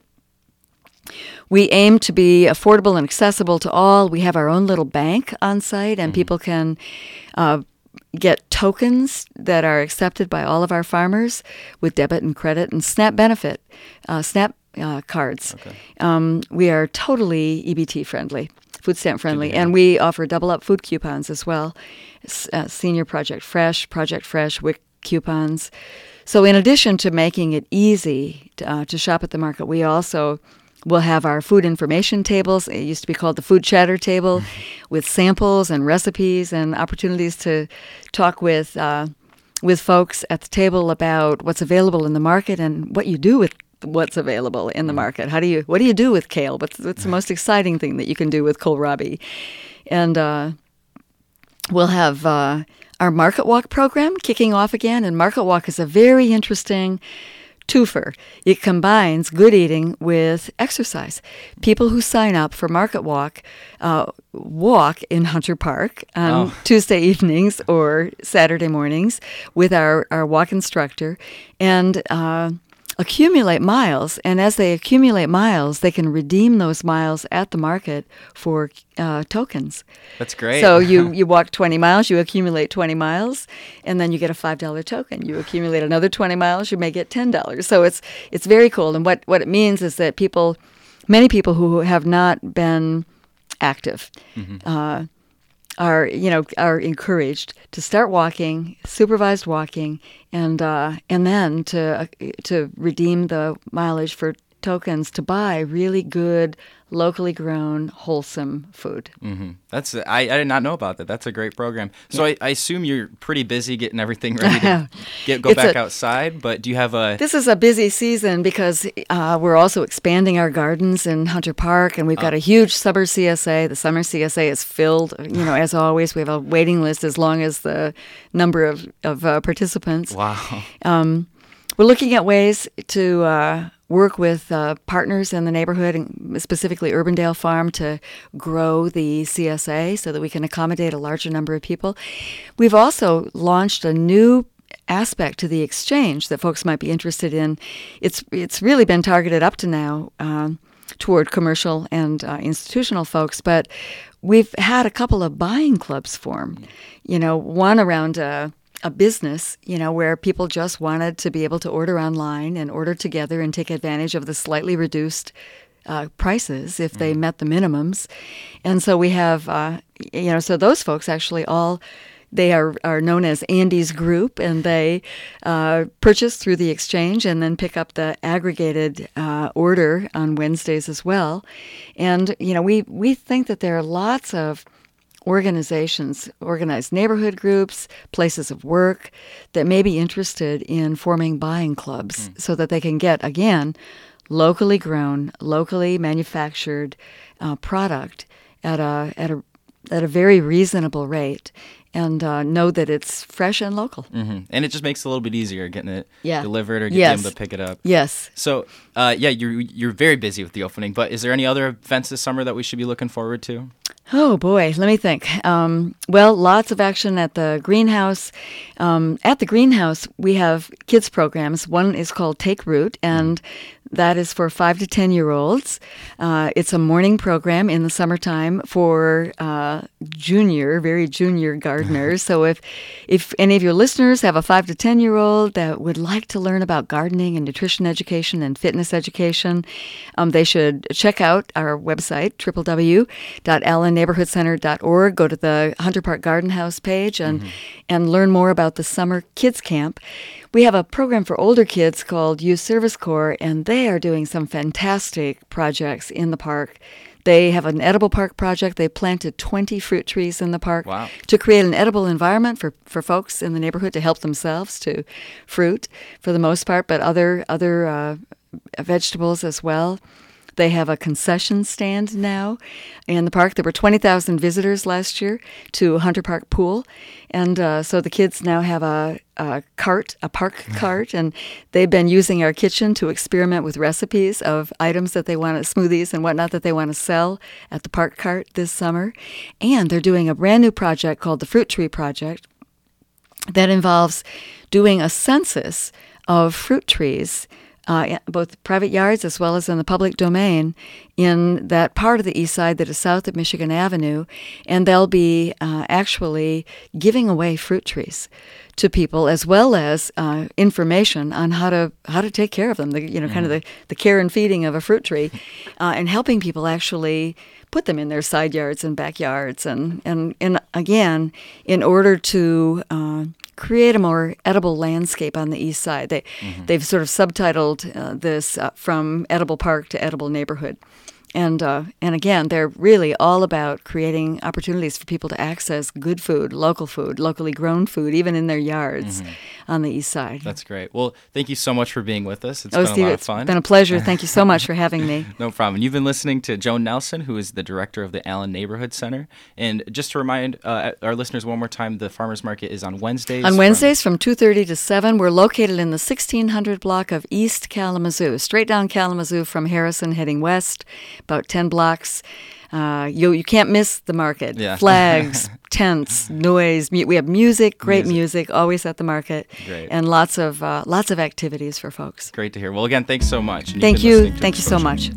S11: we aim to be affordable and accessible to all. We have our own little bank on site, and people can uh, get tokens that are accepted by all of our farmers with debit and credit and SNAP benefit, uh, SNAP uh, cards. Um, we are totally EBT friendly, food stamp friendly, and we offer double up food coupons as well. S- uh, Senior Project Fresh, Project Fresh, WIC coupons. So, in addition to making it easy to, uh, to shop at the market, we also will have our food information tables. It used to be called the food chatter table, with samples and recipes and opportunities to talk with uh, with folks at the table about what's available in the market and what you do with what's available in the market. How do you what do you do with kale? What's what's the most exciting thing that you can do with kohlrabi? And uh, we'll have uh, our Market Walk program kicking off again. And Market Walk is a very interesting twofer. It combines good eating with exercise. People who sign up for Market Walk uh, walk in Hunter Park on
S12: Oh.
S11: Tuesday evenings or Saturday mornings with our, our walk instructor and uh, accumulate miles. And as they accumulate miles, they can redeem those miles at the market for uh, tokens.
S1: That's great.
S11: So you, you walk 20 miles, you accumulate 20 miles, and then you get a $5 token. You accumulate another 20 miles, you may get $10. So it's it's very cool. And what, what it means is that people, many people who have not been active, uh, are you know are encouraged to start walking, supervised walking, and uh, and then to uh, to redeem the mileage for tokens to buy really good, locally grown, wholesome food.
S1: hmm That's I, I did not know about that. That's a great program. So I, I assume you're pretty busy getting everything ready to get go
S11: It's
S1: back
S11: a-
S1: outside. But do you have a?
S11: This is a busy season because uh, we're also expanding our gardens in Hunter Park, and we've got a huge summer CSA. The summer CSA is filled. You know, as always, we have a waiting list as long as the number of of uh, participants.
S1: Wow.
S11: Um, we're looking at ways to uh, work with uh, partners in the neighborhood, and specifically Urbandale Farm, to grow the CSA so that we can accommodate a larger number of people. We've also launched a new aspect to the exchange that folks might be interested in. It's it's really been targeted up to now um, toward commercial and uh, institutional folks, but we've had a couple of buying clubs form. You know, one around. Uh, a business, you know, where people just wanted to be able to order online and order together and take advantage of the slightly reduced uh, prices if they met the minimums. And so we have, uh, you know, so those folks actually all. They are, are known as Andy's Group, and they uh, purchase through the exchange and then pick up the aggregated uh, order on Wednesdays as well. And you know, we we think that there are lots of organizations, organized neighborhood groups, places of work that may be interested in forming buying clubs so that they can get, again, locally grown, locally manufactured uh, product at a, at, a, at a very reasonable rate and uh, know that it's fresh and local.
S1: hmm And it just makes it a little bit easier getting it
S11: Yeah.
S1: delivered or getting
S11: Yes.
S1: them to pick it up.
S11: Yes.
S1: So, uh, yeah, you're you're very busy with the opening. But is there any other events this summer that we should be looking forward to?
S11: Oh boy, let me think. Um, well, lots of action at the greenhouse. Um, at the greenhouse, we have kids programs. One is called Take Root, and that is for five to ten year olds. Uh, it's a morning program in the summertime for uh, junior, very junior gardeners. so if if any of your listeners have a five to ten year old that would like to learn about gardening and nutrition education and fitness education, um, they should check out our website www.allen alanneighborhoodcenter.org. Go to the Hunter Park Garden House page and and learn more about the summer kids camp. We have a program for older kids called Youth Service Corps, and they are doing some fantastic projects in the park. They have an edible park project. They planted 20 fruit trees in the park
S1: Wow.
S11: to create an edible environment for, for folks in the neighborhood to help themselves to fruit for the most part, but other other uh, vegetables as well. They have a concession stand now in the park. There were 20,000 visitors last year to Hunter Park Pool. And uh, so the kids now have a, a cart, a park cart, and they've been using our kitchen to experiment with recipes of items that they want to, smoothies and whatnot that they want to sell at the park cart this summer. And they're doing a brand new project called the Fruit Tree Project that involves doing a census of fruit trees, uh, both private yards as well as in the public domain, in that part of the east side that is south of Michigan Avenue, and they'll be uh, actually giving away fruit trees to people as well as uh, information on how to how to take care of them. The, you know, kind of the, the care and feeding of a fruit tree, uh, and helping people actually put them in their side yards and backyards, and and and again, in order to uh, create a more edible landscape on the east side. They they've sort of subtitled uh, this uh, from edible park to edible neighborhood. And uh, and again, they're really all about creating opportunities for people to access good food, local food, locally grown food, even in their yards on the east side.
S1: That's great. Well, thank you so much for being with us. It's
S11: oh,
S1: been
S11: Steve,
S1: a lot of
S11: it's
S1: fun.
S11: been a pleasure. Thank you so much for having me.
S1: No problem. You've been listening to Joan Nelson, who is the director of the Allen Neighborhood Center. And just to remind uh, our listeners one more time, the farmers market is on Wednesdays.
S11: On
S1: from-
S11: Wednesdays from 2:30 to 7, we're located in the 1600 block of East Kalamazoo, straight down Kalamazoo from Harrison, heading west, about 10 blocks. Uh, you you can't miss the market.
S1: Yeah.
S11: Flags, tents, noise. Mu- we have music, great music. always at the market,
S1: Great.
S11: and lots of uh, lots of activities for folks.
S1: Great to hear. Well, again, thanks so much.
S11: Thank you, thank you so much.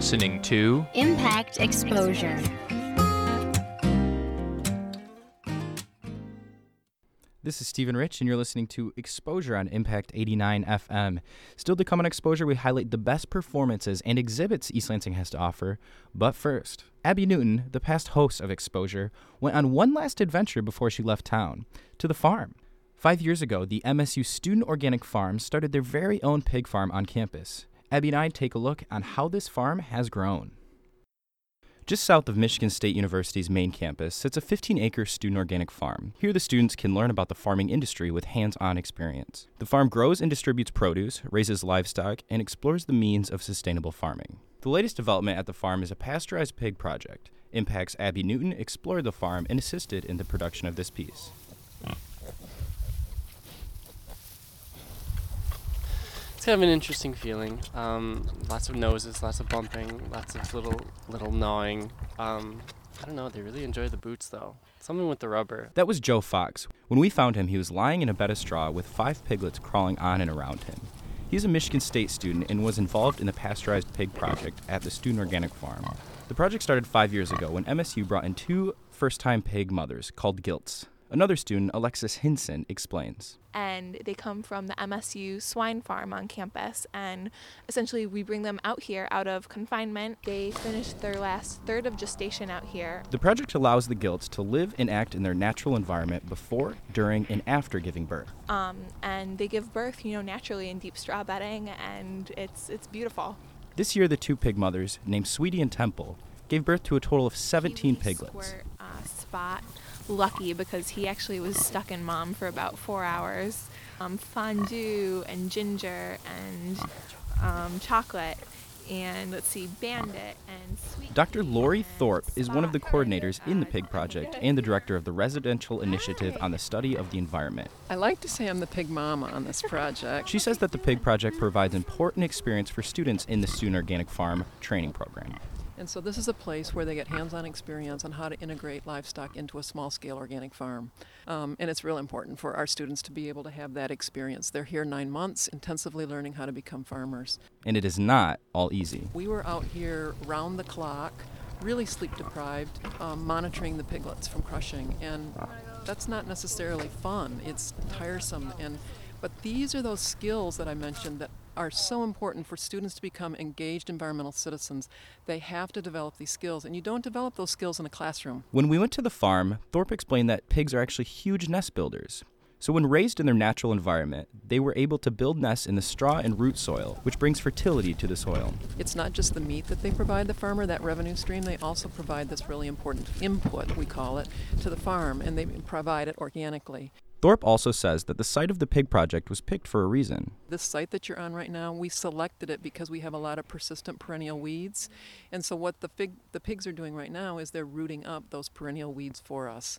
S6: Listening to
S7: Impact Exposure.
S1: This is Stephen Rich, and you're listening to Exposure on Impact 89 FM. Still to come on Exposure, we highlight the best performances and exhibits East Lansing has to offer. But first, Abby Newton, the past host of Exposure, went on one last adventure before she left town to the farm. Five years ago, the MSU Student Organic Farm started their very own pig farm on campus. Abby and I take a look on how this farm has grown. Just south of Michigan State University's main campus sits a 15 acre student organic farm. Here, the students can learn about the farming industry with hands on experience. The farm grows and distributes produce, raises livestock, and explores the means of sustainable farming. The latest development at the farm is a pasteurized pig project. Impact's Abby Newton explored the farm and assisted in the production of this piece.
S13: It's kind of an interesting feeling. Um, lots of noses, lots of bumping, lots of little little gnawing. Um, I don't know. They really enjoy the boots though. Something with the rubber.
S1: That was Joe Fox. When we found him, he was lying in a bed of straw with five piglets crawling on and around him. He's a Michigan State student and was involved in the pasteurized pig project at the Student Organic Farm. The project started five years ago when MSU brought in two first time pig mothers called gilts. Another student, Alexis Hinson, explains.
S14: and they come from the MSU swine farm on campus. And essentially, we bring them out here out of confinement. They finish their last third of gestation out here.
S1: The project allows the gilts to live and act in their natural environment before, during, and after giving birth.
S14: Um, and they give birth, you know, naturally in deep straw bedding, and it's it's beautiful.
S1: This year, the two pig mothers, named Sweetie and Temple, gave birth to a total of 17 piglets.
S14: Squirt, uh, spot lucky because he actually was stuck in mom for about four hours. Um, fondue and ginger and um, chocolate and let's see, bandit and sweet.
S1: Dr. Laurie Thorp is one of the coordinators in the Pig Project and the director of the Residential Initiative on the Study of the Environment.
S15: I like to say I'm the pig mama on this project.
S1: She says that the Pig Project provides important experience for students in the Student Organic Farm training program.
S15: And so this is a place where they get hands-on experience on how to integrate livestock into a small-scale organic farm. Um, and it's real important for our students to be able to have that experience. They're here nine months, intensively learning how to become farmers.
S1: And it is not all easy.
S15: We were out here round the clock, really sleep deprived, um, monitoring the piglets from crushing. And that's not necessarily fun. It's tiresome. And but these are those skills that I mentioned that are so important for students to become engaged environmental citizens. They have to develop these skills, and you don't develop those skills in a classroom.
S1: When we went to the farm, Thorp explained that pigs are actually huge nest builders. So, when raised in their natural environment, they were able to build nests in the straw and root soil, which brings fertility to the soil.
S15: It's not just the meat that they provide the farmer, that revenue stream, they also provide this really important input, we call it, to the farm, and they provide it organically.
S1: Thorp also says that the site of the pig project was picked for a reason.
S15: This site that you're on right now, we selected it because we have a lot of persistent perennial weeds. And so what the, fig, the pigs are doing right now is they're rooting up those perennial weeds for us.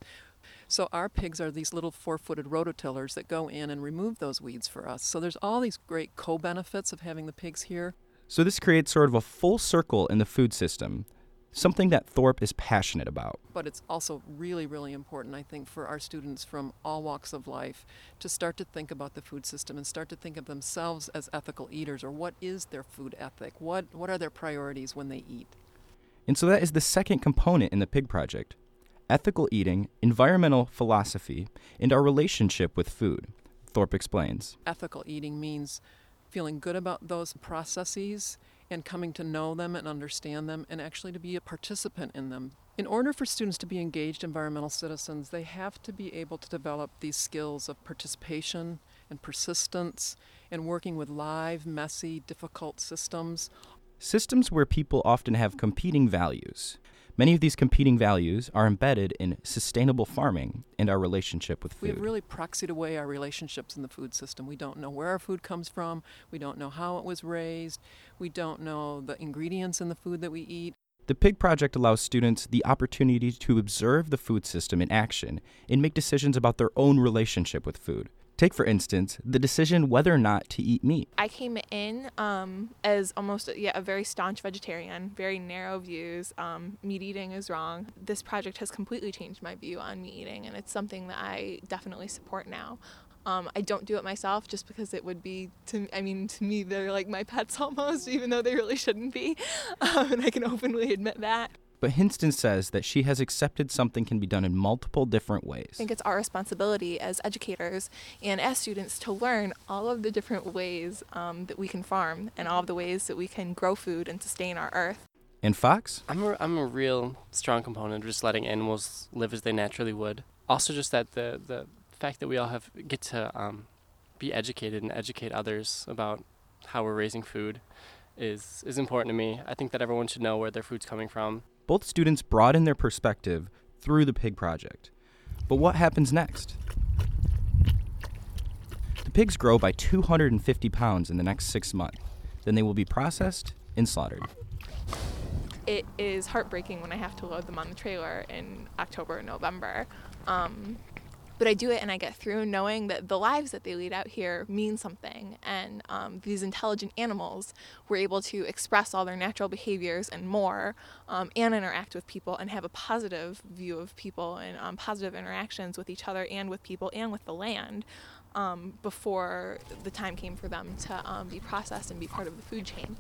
S15: So our pigs are these little four-footed rototillers that go in and remove those weeds for us. So there's all these great co-benefits of having the pigs here.
S1: So this creates sort of a full circle in the food system, something that Thorp is passionate about.
S15: But it's also really, really important, I think, for our students from all walks of life to start to think about the food system and start to think of themselves as ethical eaters or what is their food ethic? What, what are their priorities when they eat?
S1: And so that is the second component in the Pig Project ethical eating, environmental philosophy, and our relationship with food. Thorp explains.
S15: Ethical eating means feeling good about those processes and coming to know them and understand them and actually to be a participant in them. In order for students to be engaged environmental citizens, they have to be able to develop these skills of participation and persistence and working with live, messy, difficult systems.
S1: Systems where people often have competing values. Many of these competing values are embedded in sustainable farming and our relationship with food.
S15: We have really proxied away our relationships in the food system. We don't know where our food comes from. We don't know how it was raised. We don't know the ingredients in the food that we eat.
S1: The Pig Project allows students the opportunity to observe the food system in action and make decisions about their own relationship with food. Take, for instance, the decision whether or not to eat meat.
S14: I came in um, as almost yeah a very staunch vegetarian, very narrow views. Um, meat eating is wrong. This project has completely changed my view on meat eating, and it's something that I definitely support now. Um, I don't do it myself just because it would be to I mean to me they're like my pets almost even though they really shouldn't be, um, and I can openly admit that.
S1: But Hinston says that she has accepted something can be done in multiple different ways.
S14: I think it's our responsibility as educators and as students to learn all of the different ways um, that we can farm and all of the ways that we can grow food and sustain our earth.
S1: And Fox?
S13: I'm a, I'm a real strong component of just letting animals live as they naturally would. Also, just that the, the fact that we all have get to um, be educated and educate others about how we're raising food is is important to me. I think that everyone should know where their food's coming from.
S1: Both students broaden their perspective through the pig project. But what happens next? The pigs grow by 250 pounds in the next six months. Then they will be processed and slaughtered.
S14: It is heartbreaking when I have to load them on the trailer in October and November. Um, but I do it and I get through knowing that the lives that they lead out here mean something. And um, these intelligent animals were able to express all their natural behaviors and more um, and interact with people and have a positive view of people and um, positive interactions with each other and with people and with the land. Um, before the time came for them to um, be processed and be part of the food chain.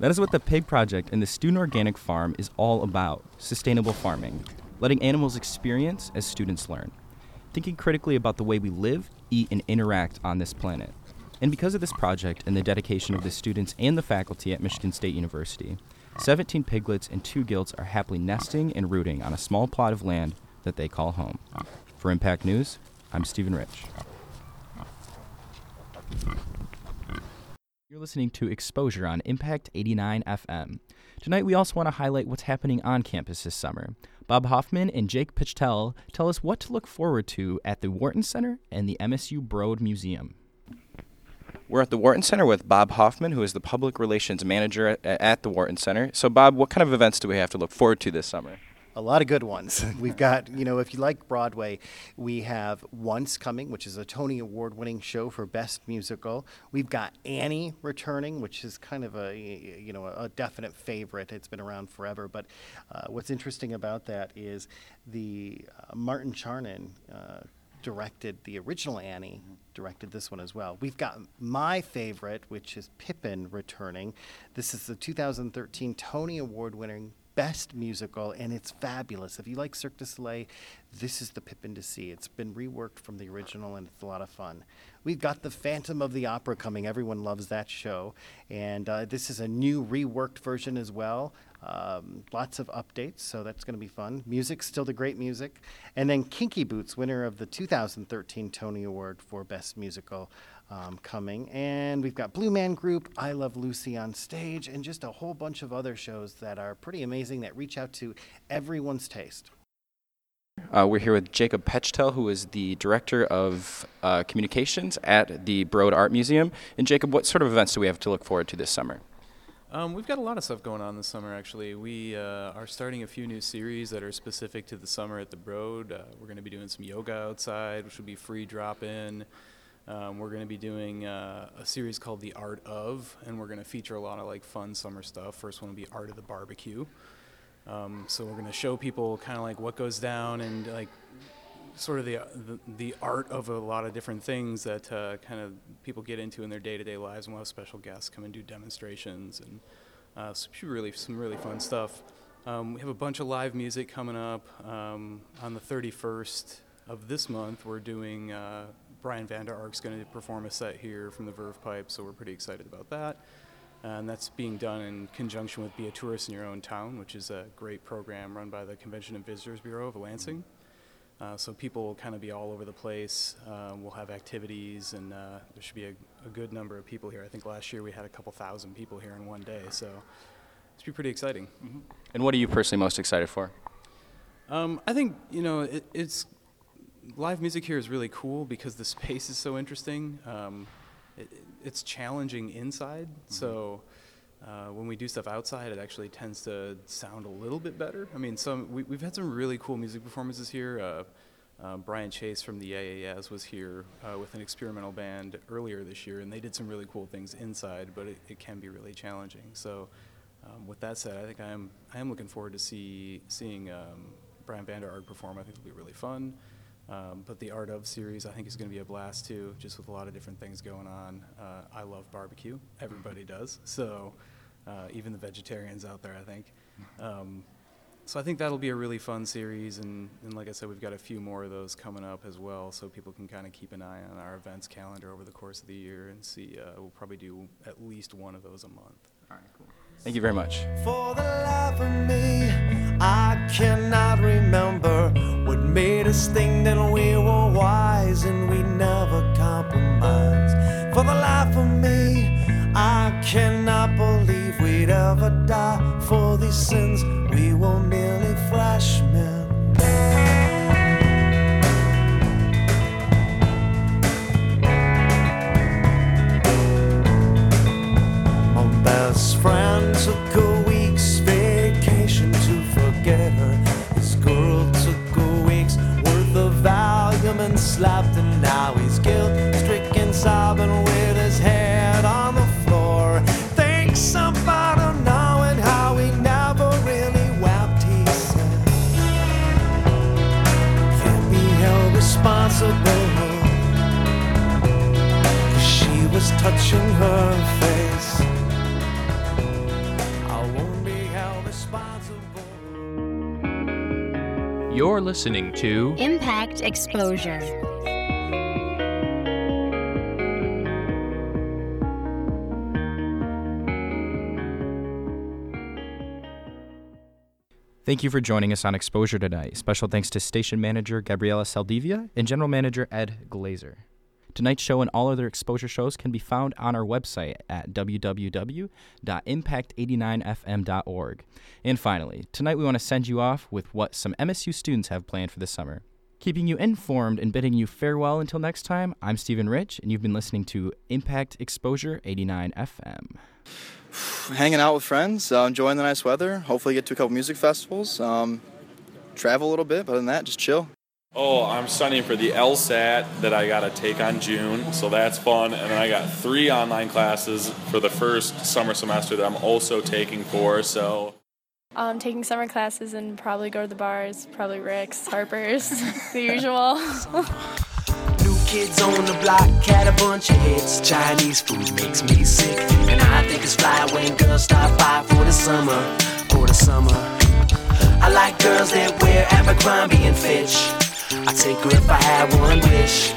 S1: That is what the Pig Project and the Student Organic Farm is all about sustainable farming, letting animals experience as students learn, thinking critically about the way we live, eat, and interact on this planet. And because of this project and the dedication of the students and the faculty at Michigan State University, 17 piglets and two gilts are happily nesting and rooting on a small plot of land that they call home. For Impact News, I'm Stephen Rich. You're listening to Exposure on Impact 89 FM. Tonight, we also want to highlight what's happening on campus this summer. Bob Hoffman and Jake Pichtel tell us what to look forward to at the Wharton Center and the MSU Broad Museum. We're at the Wharton Center with Bob Hoffman, who is the Public Relations Manager at, at the Wharton Center. So, Bob, what kind of events do we have to look forward to this summer?
S16: A lot of good ones. We've got, you know, if you like Broadway, we have Once Coming, which is a Tony Award winning show for Best Musical. We've got Annie returning, which is kind of a, you know, a definite favorite. It's been around forever. But uh, what's interesting about that is the uh, Martin Charnin. Uh, directed the original Annie, directed this one as well. We've got my favorite, which is Pippin, returning. This is the 2013 Tony Award winning best musical, and it's fabulous. If you like Cirque du Soleil, this is the Pippin to see. It's been reworked from the original, and it's a lot of fun. We've got the Phantom of the Opera coming. Everyone loves that show, and uh, this is a new reworked version as well. Um, lots of updates, so that's going to be fun. Music, still the great music. And then Kinky Boots, winner of the 2013 Tony Award for Best Musical um, coming. And we've got Blue Man Group, I Love Lucy on stage, and just a whole bunch of other shows that are pretty amazing that reach out to everyone's taste.
S1: Uh, we're here with Jacob Pechtel, who is the Director of uh, Communications at the Broad Art Museum. And Jacob, what sort of events do we have to look forward to this summer?
S17: Um, we've got a lot of stuff going on this summer, actually. We uh, are starting a few new series that are specific to the summer at the Broad. Uh, we're going to be doing some yoga outside, which will be free drop in. Um, we're going to be doing uh, a series called The Art of, and we're going to feature a lot of like fun summer stuff. First one will be Art of the Barbecue. Um, so we're going to show people kind of like what goes down and like sort of the, the, the art of a lot of different things that uh, kind of people get into in their day-to-day lives. And we'll have special guests come and do demonstrations and uh, some really some really fun stuff. Um, we have a bunch of live music coming up um, on the 31st of this month. We're doing uh, Brian Vander Ark's going to perform a set here from the Verve Pipe, so we're pretty excited about that. And that's being done in conjunction with Be a Tourist in Your Own Town, which is a great program run by the Convention and Visitors Bureau of Lansing. Uh, so people will kind of be all over the place. Um, we'll have activities, and uh, there should be a, a, good number of people here. I think last year we had a couple thousand people here in one day, so it should be pretty exciting.
S1: Mm-hmm. And what are you personally most excited for?
S17: Um, I think you know it, it's live music here is really cool because the space is so interesting. Um, it, it's challenging inside, mm-hmm. so uh, when we do stuff outside, it actually tends to sound a little bit better. I mean, some we, have had some really cool music performances here. Uh, uh, Brian Chase from the AAS was here uh, with an experimental band earlier this year, and they did some really cool things inside, but it, it can be really challenging. So, um, with that said, I think I am I am looking forward to see seeing um, Brian Vander Ark perform. I think it'll be really fun. Um, but the Art of series I think is going to be a blast too, just with a lot of different things going on. Uh, I love barbecue. Everybody does. So uh, even the vegetarians out there, I think. Um, so I think that'll be a really fun series, and, and like I said, we've got a few more of those coming up as well, so people can kind of keep an eye on our events calendar over the course of the year and see. Uh, we'll probably do at least one of those a month.
S1: All right, cool. Thank you very much.
S12: For the life of me, I cannot remember what made us think that we were wise and we never compromised. For the life of me, I cannot believe we'd ever die for these sins. We were merely freshmen. Best friend took a week's
S6: listening to
S7: Impact Exposure.
S1: Thank you for joining us on Exposure tonight. Special thanks to station manager Gabriela Saldivia and general manager Ed Glazer. Tonight's show and all other exposure shows can be found on our website at www.impact89fm.org. And finally, tonight we want to send you off with what some MSU students have planned for the summer. Keeping you informed and bidding you farewell until next time, I'm Stephen Rich, and you've been listening to Impact Exposure 89 FM.
S18: hanging out with friends, uh, enjoying the nice weather. Hopefully, get to a couple music festivals. Um, travel a little bit, but other than that, just chill.
S19: Oh, I'm studying for the LSAT that I got to take on June, so that's fun. And then I got three online classes for the first summer semester that I'm also taking for. So
S20: Um, taking summer classes and probably go to the bars, probably Rick's, Harper's, the usual.
S12: New kids on the block had a bunch of hits. Chinese food makes me sick. And I think it's fly when girls stop by for the summer. For the summer. I like girls that wear Abercrombie and Fitch. I take her if I had one wish.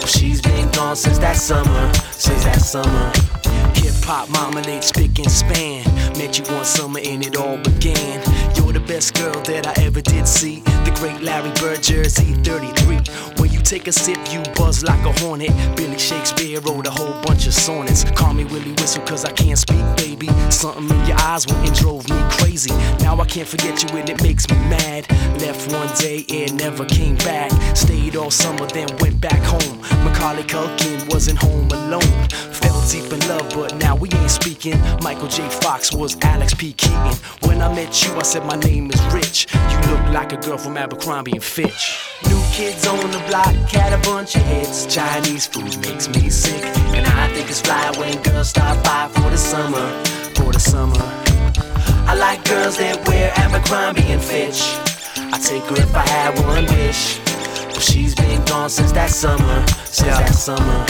S12: But she's been gone since that summer. Since that summer. Hip hop, marmalade, spick and span. Met you one summer and it all began. You're the best girl that I ever did see. Great Larry Bird jersey 33. When you take a sip, you buzz like a hornet. Billy Shakespeare wrote a whole bunch of sonnets. Call me Willie Whistle, cause I can't speak, baby. Something in your eyes went and drove me crazy. Now I can't forget you and it makes me mad. Left one day and never came back. Stayed all summer, then went back home. Macaulay Culkin wasn't home alone. Fell deep in love, but now we ain't speaking. Michael J. Fox was Alex P. Keaton. When I met you, I said my name is Rich. You look like a girl from Abercrombie and Fitch. New kids on the block had a bunch of hits. Chinese food makes me sick. And I think it's fly when girls stop by for the summer. For the summer. I like girls that wear Abercrombie and Fitch. I take her if I had one wish. She's been gone since that summer. Since that summer.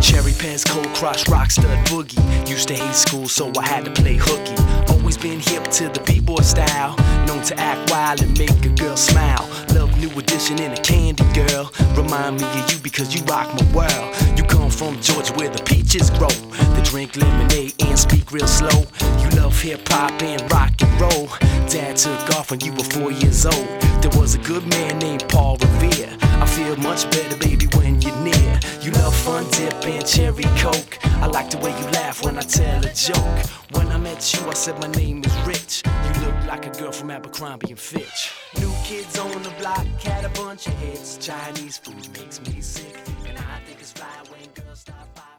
S12: Cherry pants, cold crush, rock stud boogie. Used to hate school, so I had to play hooky. Always been hip to the b-boy style. Known to act wild and make a girl smile. Love new edition in a candy girl. Remind me of you because you rock my world. You come from Georgia where the peaches grow. They drink lemonade and speak real slow. You love hip hop and rock and roll. Dad took off when you were four years old. There was a good man named Paul Revere. I feel much better, baby, when you're near. You love fun dip and cherry coke. I like the way you laugh when I tell a joke. When I met you, I said my name is Rich. You look like a girl from Abercrombie and Fitch. New kids on the block had a bunch of hits. Chinese food makes me sick, and I think it's fly girls stop by.